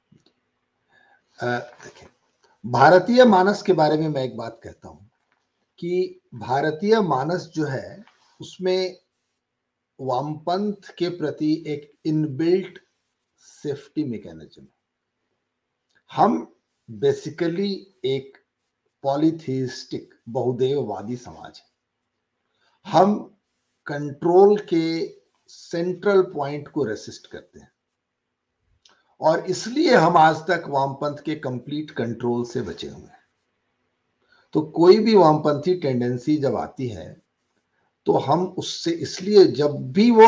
Speaker 2: भारतीय मानस के बारे में मैं एक बात कहता हूँ कि भारतीय मानस जो है, उसमें वामपंथ के प्रति एक इनबिल्ट सेफ्टी मैकेनिज्म हम बेसिकली एक पॉलिथिस्टिक बहुदेववादी समाज है। हम कंट्रोल के सेंट्रल पॉइंट को रेसिस्ट करते हैं। और इसलिए हम आज तक वामपंथ के कंप्लीट कंट्रोल से बचे हुए हैं। तो कोई भी वामपंथी टेंडेंसी जब आती है तो हम उससे इसलिए जब भी वो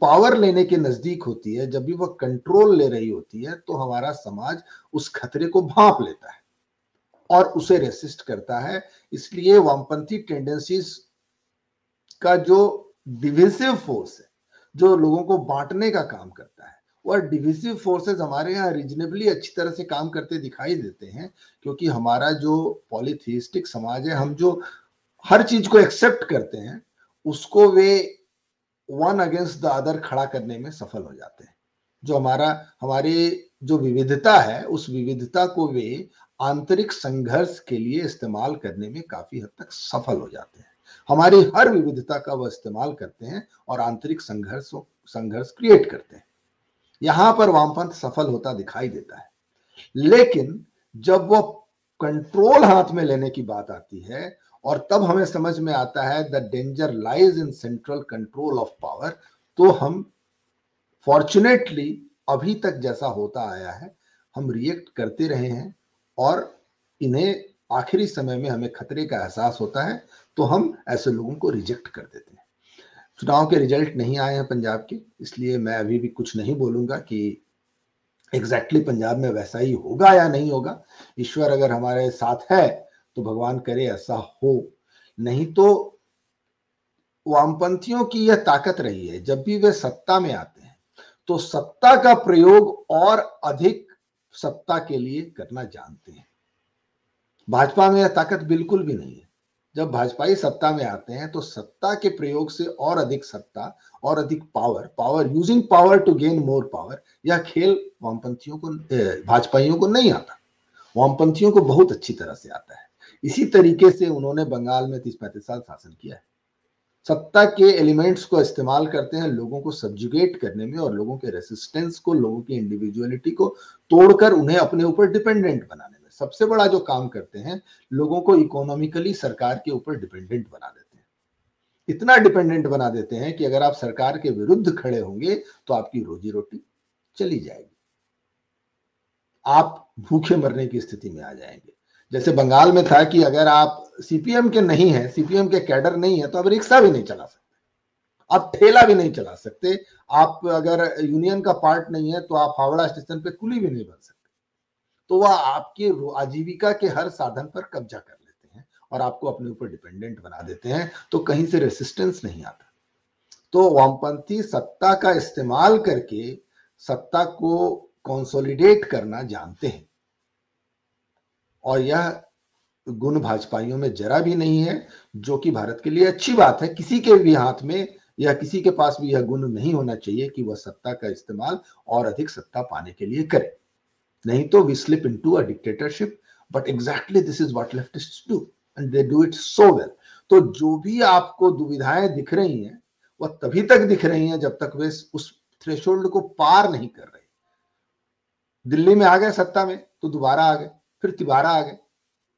Speaker 2: पावर लेने के नज़दीक होती है, जब भी वह कंट्रोल ले रही होती है तो हमारा समाज उस खतरे को भाप लेता है और उसे रेसिस्ट करता है। इसलिए वामपंथी टेंडेंसीज का जो डिविसिव फोर्स है जो लोगों को बांटने का काम करता है और डिविसिव फोर्सेस हमारे यहाँ रीजनेबली अच्छी तरह से काम करते दिखाई देते हैं, क्योंकि हमारा जो पॉलिथिस्टिक समाज है, हम जो हर चीज़ को एक्सेप्ट करते हैं, उसको वे वन अगेंस्ट द अदर खड़ा करने में सफल हो जाते हैं। जो हमारा, हमारी जो विविधता है, उस विविधता को वे आंतरिक संघर्ष के लिए इस्तेमाल करने में काफ़ी हद तक सफल हो जाते हैं। हमारी हर विविधता का वह इस्तेमाल करते हैं और आंतरिक संघर्ष संघर्ष क्रिएट करते हैं। यहाँ पर वामपंथ सफल होता दिखाई देता है। लेकिन जब वह कंट्रोल हाथ में लेने की बात आती है और तब हमें समझ में आता है the danger lies in central control of power तो हम फॉर्चुनेटली अभी तक जैसा होता आया है, हम रिएक्ट करते रहे हैं और इन्हें आखिरी समय में हमें खतरे का एहसास होता है। तो हम ऐसे लोगों को रिजेक्ट कर देते हैं। चुनाव के रिज़ल्ट नहीं आए हैं पंजाब के, इसलिए मैं अभी भी कुछ नहीं बोलूँगा कि एग्जैक्टली exactly पंजाब में वैसा ही होगा या नहीं होगा। ईश्वर अगर हमारे साथ है तो भगवान करे ऐसा हो। नहीं तो वामपंथियों की यह ताकत रही है, जब भी वे सत्ता में आते हैं तो सत्ता का प्रयोग और अधिक सत्ता के लिए करना जानते हैं। भाजपा में यह ताकत बिल्कुल भी नहीं है। जब भाजपाई सत्ता में आते हैं तो सत्ता के प्रयोग से और अधिक सत्ता, और अधिक power power using power to gain more power यह खेल वामपंथियों को भाजपाइयों को नहीं आता। वामपंथियों को बहुत अच्छी तरह से आता है। इसी तरीके से उन्होंने बंगाल में तीस पैंतीस साल शासन किया है। सत्ता के एलिमेंट्स को इस्तेमाल करते हैं लोगों को सब्जुगेट करने में और लोगों के रेसिस्टेंस को, लोगों की इंडिविजुअलिटी को तोड़कर उन्हें अपने ऊपर डिपेंडेंट बनाने सबसे बड़ा जो काम करते हैं, लोगों को इकोनॉमिकली सरकार के ऊपर डिपेंडेंट बना देते हैं। इतना डिपेंडेंट बना देते हैं कि अगर आप सरकार के विरुद्ध खड़े होंगे तो आपकी रोजी रोटी चली जाएगी। आप भूखे मरने की स्थिति में आ जाएँगे। जैसे बंगाल में था कि अगर आप सीपीएम के नहीं है सीपीएम के कैडर नहीं है तो अब रिक्शा भी नहीं चला सकते। आप ठेला भी नहीं चला सकते। आप अगर यूनियन का पार्ट नहीं है तो आप हावड़ा स्टेशन पे कुली भी नहीं बन सकते। तो वह आपके आजीविका के हर साधन पर कब्जा कर लेते हैं और आपको अपने ऊपर डिपेंडेंट बना देते हैं तो कहीं से रेसिस्टेंस नहीं आता। तो वामपंथी सत्ता का इस्तेमाल करके सत्ता को कंसोलिडेट करना जानते हैं। और यह गुण भाजपाइयों में जरा भी नहीं है, जो कि भारत के लिए अच्छी बात है। किसी के भी हाथ में या किसी के पास भी यह गुण नहीं होना चाहिए कि वह सत्ता का इस्तेमाल और अधिक सत्ता पाने के लिए करे। नहीं तो we slip into a dictatorship but exactly this is what leftists do and they do it so well तो जो भी आपको दुविधाएँ दिख रही हैं वह तभी तक दिख रही हैं जब तक वे उस थ्रेशोल्ड को पार नहीं कर रहे। दिल्ली में आ गए सत्ता में तो दोबारा आ गए, फिर तिबारा आ गए,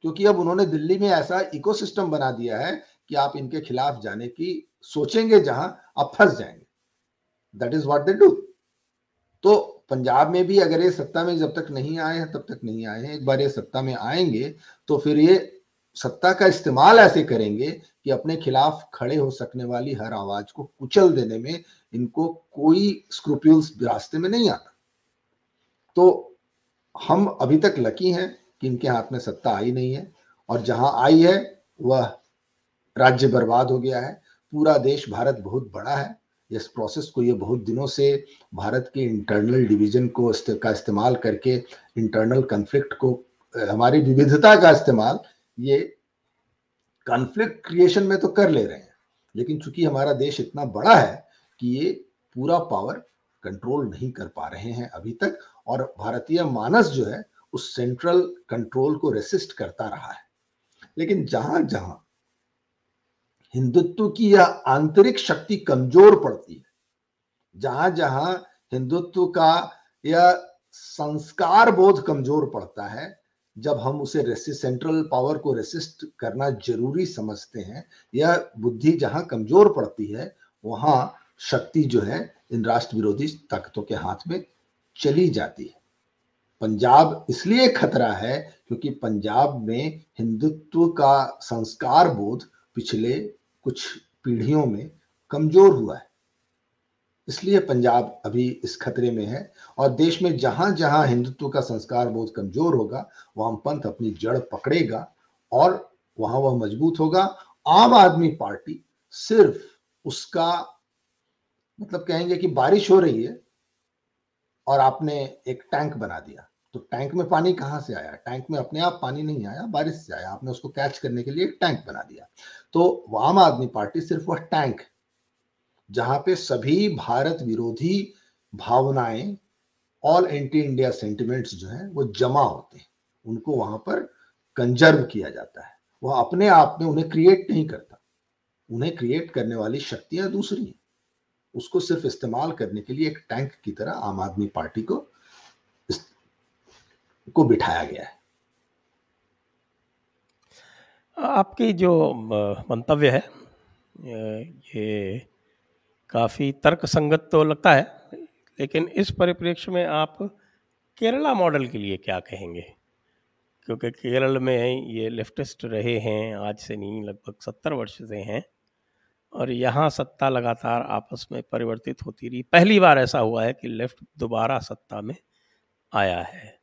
Speaker 2: क्योंकि अब उन्होंने दिल्ली में ऐसा इकोसिस्टम बना दिया है कि आप इनके खिलाफ जाने की सोचेंगे जहाँ आप फंस जाएँगे। That is what they do तो पंजाब में भी अगर ये सत्ता में जब तक नहीं आए हैं, तब तक नहीं आए हैं। एक बार ये सत्ता में आएँगे तो फिर ये सत्ता का इस्तेमाल ऐसे करेंगे कि अपने खिलाफ खड़े हो सकने वाली हर आवाज़ को कुचल देने में इनको कोई स्क्रूप्यूल्स रास्ते में नहीं आता। तो हम अभी तक लकी हैं कि इनके हाथ में सत्ता आई नहीं है, और जहाँ आई है, वह राज्य बर्बाद हो गया है। पूरा देश भारत बहुत बड़ा है। इस प्रोसेस को ये बहुत दिनों से भारत के इंटरनल डिवीज़न को का इस्तेमाल करके इंटरनल कन्फ्लिक्ट को हमारी विविधता का इस्तेमाल ये कॉन्फ्लिक्ट क्रिएशन में तो कर ले रहे हैं। लेकिन चूँकि हमारा देश इतना बड़ा है कि ये पूरा पावर कंट्रोल नहीं कर पा रहे हैं अभी तक, और भारतीय मानस जो है उस सेंट्रल कंट्रोल को रेसिस्ट करता रहा है। लेकिन जहाँ जहाँ हिंदुत्व की यह आंतरिक शक्ति कमज़ोर पड़ती है। जहाँ जहाँ हिंदुत्व का यह संस्कार बोध कमज़ोर पड़ता है, जब हम उसे सेंट्रल पावर को रेसिस्ट करना ज़रूरी समझते हैं, यह बुद्धि जहाँ कमज़ोर पड़ती है, वहाँ शक्ति जो है इन राष्ट्र विरोधी ताकतों के हाथ में चली जाती है। पंजाब इसलिए खतरा है क्योंकि पंजाब में हिंदुत्व का संस्कार बोध पिछले कुछ पीढ़ियों में कमज़ोर हुआ है। इसलिए पंजाब अभी इस खतरे में है और देश में जहाँ जहाँ हिंदुत्व का संस्कार बोध कमज़ोर होगा वामपंथ अपनी जड़ पकड़ेगा और वहाँ वह मज़बूत होगा। आम आदमी पार्टी सिर्फ़ उसका मतलब कहेंगे कि बारिश हो रही है और आपने एक टैंक बना दिया। तो टैंक में पानी कहाँ से आया? टैंक में अपने आप पानी नहीं आया, बारिश से आया। आपने उसको कैच करने के लिए एक टैंक बना दिया। तो आम आदमी पार्टी सिर्फ़ वह टैंक, जहाँ पे सभी भारत विरोधी भावनाएँ ऑल एंटी इंडिया सेंटिमेंट्स जो है, वो जमा होते हैं। उनको वहाँ पर कंजर्व किया जाता है। वह अपने आप में उन्हें क्रिएट नहीं करता। उन्हें क्रिएट करने वाली शक्तियाँ दूसरी हैं। उसको सिर्फ़ इस्तेमाल करने के लिए एक टैंक की तरह आम आदमी पार्टी को को बिठाया गया है।
Speaker 1: आपकी जो मंतव्य है ये काफ़ी तर्क संगत तो लगता है, लेकिन इस परिप्रेक्ष्य में आप केरला मॉडल के लिए क्या कहेंगे? क्योंकि केरल में ये लेफ्टिस्ट रहे हैं, आज से नहीं, लगभग सत्तर वर्ष से हैं, और यहाँ सत्ता लगातार आपस में परिवर्तित होती रही। पहली बार ऐसा हुआ है कि लेफ़्ट दोबारा सत्ता में आया है।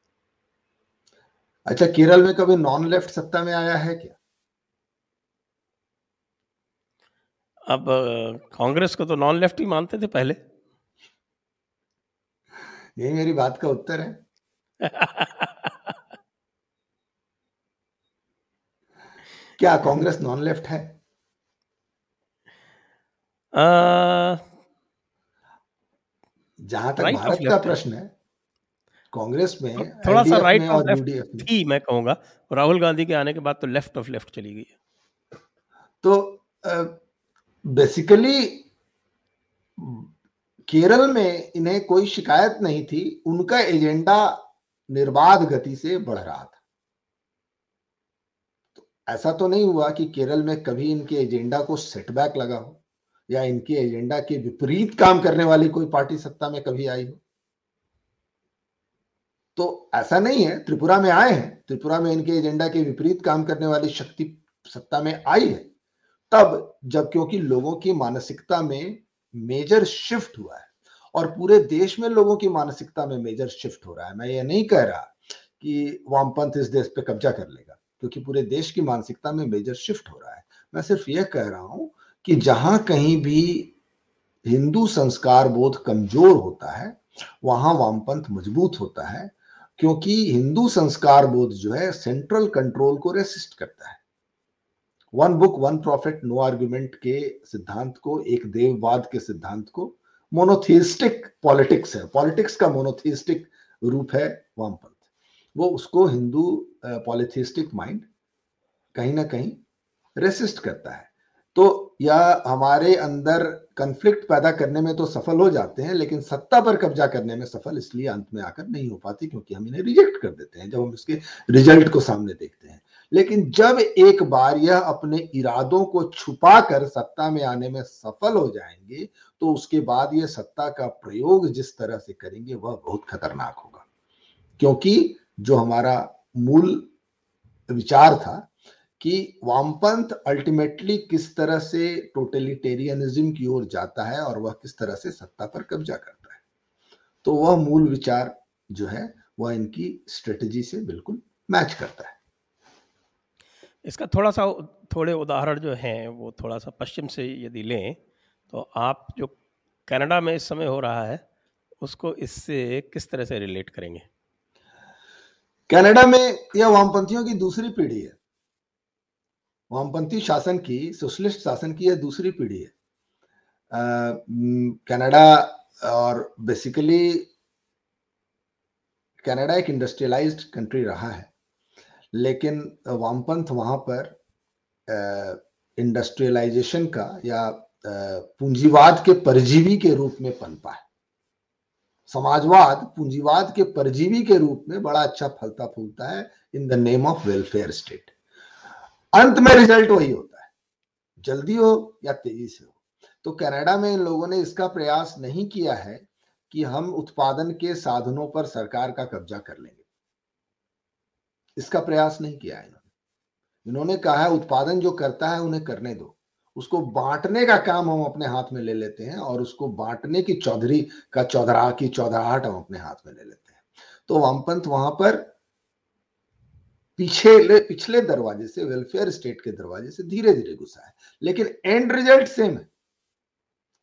Speaker 2: अच्छा केरल में कभी नॉन लेफ़्ट सत्ता में आया है क्या?
Speaker 1: अब कांग्रेस को तो नॉन लेफ़्ट ही मानते थे पहले।
Speaker 2: यही मेरी बात का उत्तर है। <laughs> क्या कांग्रेस नॉन लेफ़्ट है जहाँ तक भारत का प्रश्न है कांग्रेस में
Speaker 1: थोड़ा सा राइट ऑफ़ लेफ़्ट थी मैं कहूँगा। राहुल गांधी के आने के बाद तो लेफ़्ट ऑफ़ लेफ़्ट चली गई।
Speaker 2: तो बेसिकली केरल में इन्हें कोई शिकायत नहीं थी उनका एजेंडा निर्बाध गति से बढ़ रहा था। तो ऐसा तो नहीं हुआ कि केरल में कभी इनके एजेंडा को सेटबैक लगा हो या इनके एजेंडा के विपरीत काम करने वाली कोई पार्टी सत्ता में कभी आई हो। तो ऐसा नहीं है, त्रिपुरा में आए हैं, त्रिपुरा में इनके एजेंडा के विपरीत काम करने वाली शक्ति सत्ता में आई है। तब जब क्योंकि लोगों की मानसिकता में मेजर शिफ्ट हुआ है और पूरे देश में लोगों की मानसिकता में मेजर शिफ्ट हो रहा है, मैं ये नहीं कह रहा कि वामपंथ इस देश पे कब्जा कर लेगा, क्योंकि पूरे देश की मानसिकता में मेजर शिफ्ट हो रहा है। मैं सिर्फ़ यह कह रहा हूँ कि जहाँ कहीं भी हिंदू संस्कार बोध कमज़ोर होता है, वहाँ वामपंथ मज़बूत होता है क्योंकि हिंदू संस्कार बोध जो है सेंट्रल कंट्रोल को रेसिस्ट करता है। One book one prophet no argument के सिद्धांत को, एक देववाद के सिद्धांत को मोनोथिस्टिक पॉलिटिक्स है। पॉलिटिक्स का मोनोथिस्टिक रूप है वामपंथ। वो उसको हिंदू पॉलिथिस्टिक माइंड कहीं ना कहीं रेसिस्ट करता है। तो या हमारे अंदर कंफ्लिक्ट पैदा करने में तो सफल हो जाते हैं, लेकिन सत्ता पर कब्जा करने में सफल इसलिए अंत में आकर नहीं हो पाती क्योंकि हम इन्हें रिजेक्ट कर देते हैं, जब हम इसके रिज़ल्ट को सामने देखते हैं। लेकिन जब एक बार यह अपने इरादों को छुपा कर सत्ता में आने में सफल हो जाएँगे तो उसके बाद यह सत्ता का प्रयोग जिस तरह से करेंगे, वह बहुत खतरनाक होगा। क्योंकि जो हमारा मूल विचार था कि वामपंथ अल्टीमेटली किस तरह से टोटलिटेरियनिज्म की ओर जाता है और वह किस तरह से सत्ता पर कब्जा करता है। तो वह मूल विचार जो है वह इनकी स्ट्रेटजी से बिल्कुल मैच करता है।
Speaker 1: इसका थोड़ा सा थोड़े उदाहरण जो हैं वो थोड़ा सा पश्चिम से यदि लें तो आप जो कनाडा में इस समय हो रहा है उसको इससे किस तरह से रिलेट करेंगे?
Speaker 2: कनाडा में यह वामपंथियों की दूसरी पीढ़ी है। वामपंथी शासन की, सोशलिस्ट शासन की यह दूसरी पीढ़ी है। कनाडा और बेसिकली कनाडा एक इंडस्ट्रियलाइज्ड कंट्री रहा है, लेकिन वामपंथ वहाँ पर इंडस्ट्रियलाइजेशन का या पूंजीवाद के परजीवी के रूप में पनपा है। समाजवाद पूंजीवाद के परजीवी के रूप में बड़ा अच्छा फलता फूलता है in the name of welfare state अंत में रिज़ल्ट वही होता है। जल्दी हो या तेज़ी से हो। तो कनाडा में इन लोगों ने इसका प्रयास नहीं किया है कि हम उत्पादन के साधनों पर सरकार का कब्जा कर लेंगे। इसका प्रयास नहीं किया है इन्होंने। इन्होंने कहा है, उत्पादन जो करता है, उन्हें करने दो। उसको बांटने का काम हम अपने हाथ में ले लेते हैं और उसको बांटने की चौधरी का चौधरा की चौधराहट हम अपने हाथ में ले लेते हैं। तो वामपंथ वहाँ पर पीछे पिछले दरवाजे से वेलफेयर स्टेट के दरवाजे से धीरे धीरे घुसा है। लेकिन एंड रिज़ल्ट सेम है।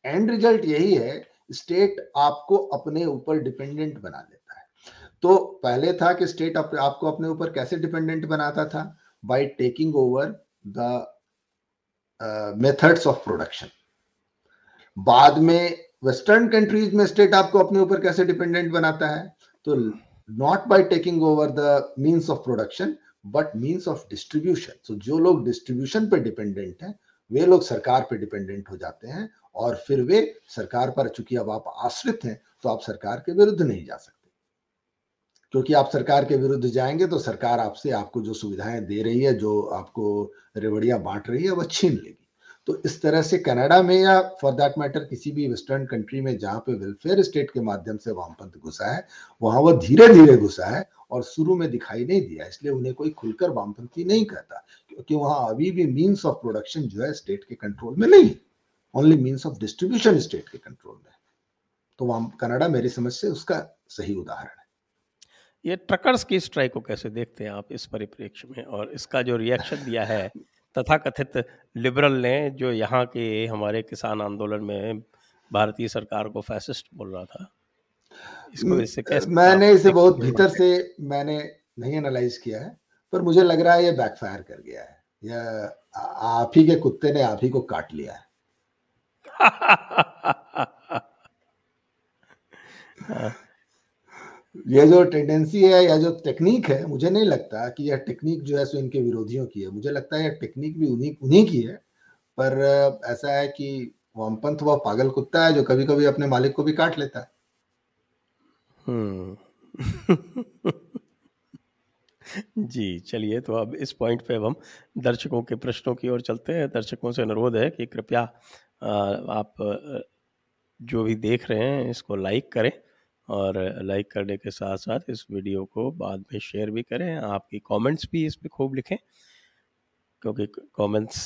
Speaker 2: एंड रिज़ल्ट यही है स्टेट आपको अपने ऊपर डिपेंडेंट बना देता है। तो पहले था कि स्टेट आप, आपको अपने ऊपर कैसे डिपेंडेंट बनाता था? By taking over the methods of production बाद में वेस्टर्न कंट्रीज़ में स्टेट आपको अपने ऊपर कैसे डिपेंडेंट बनाता है? तो not by taking over the means of production but means of distribution so जो लोग डिस्ट्रीब्यूशन पे डिपेंडेंट हैं, वे लोग सरकार पे डिपेंडेंट हो जाते हैं, और फिर वे सरकार पर, चूँकि अब आप आश्रित हैं तो आप सरकार के विरुद्ध नहीं जा सकते। क्योंकि आप सरकार के विरुद्ध जाएँगे तो सरकार आपसे आपको जो सुविधाएँ दे रही है, जो आपको रेवड़िया बांट रही है वह छीन लेगी। तो इस तरह से कनाडा में या फॉर दैट मैटर किसी भी वेस्टर्न कंट्री में जहाँ पे वेलफेयर स्टेट के माध्यम से वामपंथ घुसा है वहाँ वह धीरे धीरे घुसा है और शुरू में दिखाई नहीं दिया इसलिए उन्हें कोई खुलकर वामपंथी नहीं कहता क्योंकि वहाँ अभी भी मीन्स ऑफ़ प्रोडक्शन जो है स्टेट के कंट्रोल में नहीं only means of distribution state के कंट्रोल में तो वहाँ कनाडा मेरी समझ से उसका सही उदाहरण है।
Speaker 1: ये ट्रकर्स की स्ट्राइक को कैसे देखते हैं आप इस परिप्रेक्ष्य में और इसका जो रिएक्शन दिया है <laughs> तथा कथित लिबरल ने जो यहाँ के हमारे किसान आंदोलन में भारतीय सरकार को फैसिस्ट बोल रहा था
Speaker 2: इसको इससे कैसे मैंने इसे बहुत भीतर से मैंने नहीं एनालाइज किया है पर मुझे लग रहा है ये बैकफायर कर गया है। या आप ही के कुत्ते ने आप ही को काट लिया है। <laughs> हाँ। ये जो टेंडेंसी है या जो टेक्निक है, मुझे नहीं लगता कि यह टेक्निक जो है सो इनके विरोधियों की है। मुझे लगता है यह टेक्निक भी उन्हीं उन्हीं की है। पर ऐसा है कि वामपंथ वह पागल कुत्ता है जो कभी कभी अपने मालिक को भी काट लेता है।
Speaker 1: हम्म। <laughs> जी, चलिए तो अब इस पॉइंट पे अब हम दर्शकों के प्रश्नों की ओर चलते हैं। दर्शकों से अनुरोध है कि कृपया आप जो भी देख रहे हैं, इसको लाइक करें। और लाइक करने के साथ साथ इस वीडियो को बाद में शेयर भी करें। आपकी कमेंट्स भी इस पर खूब लिखें, क्योंकि कमेंट्स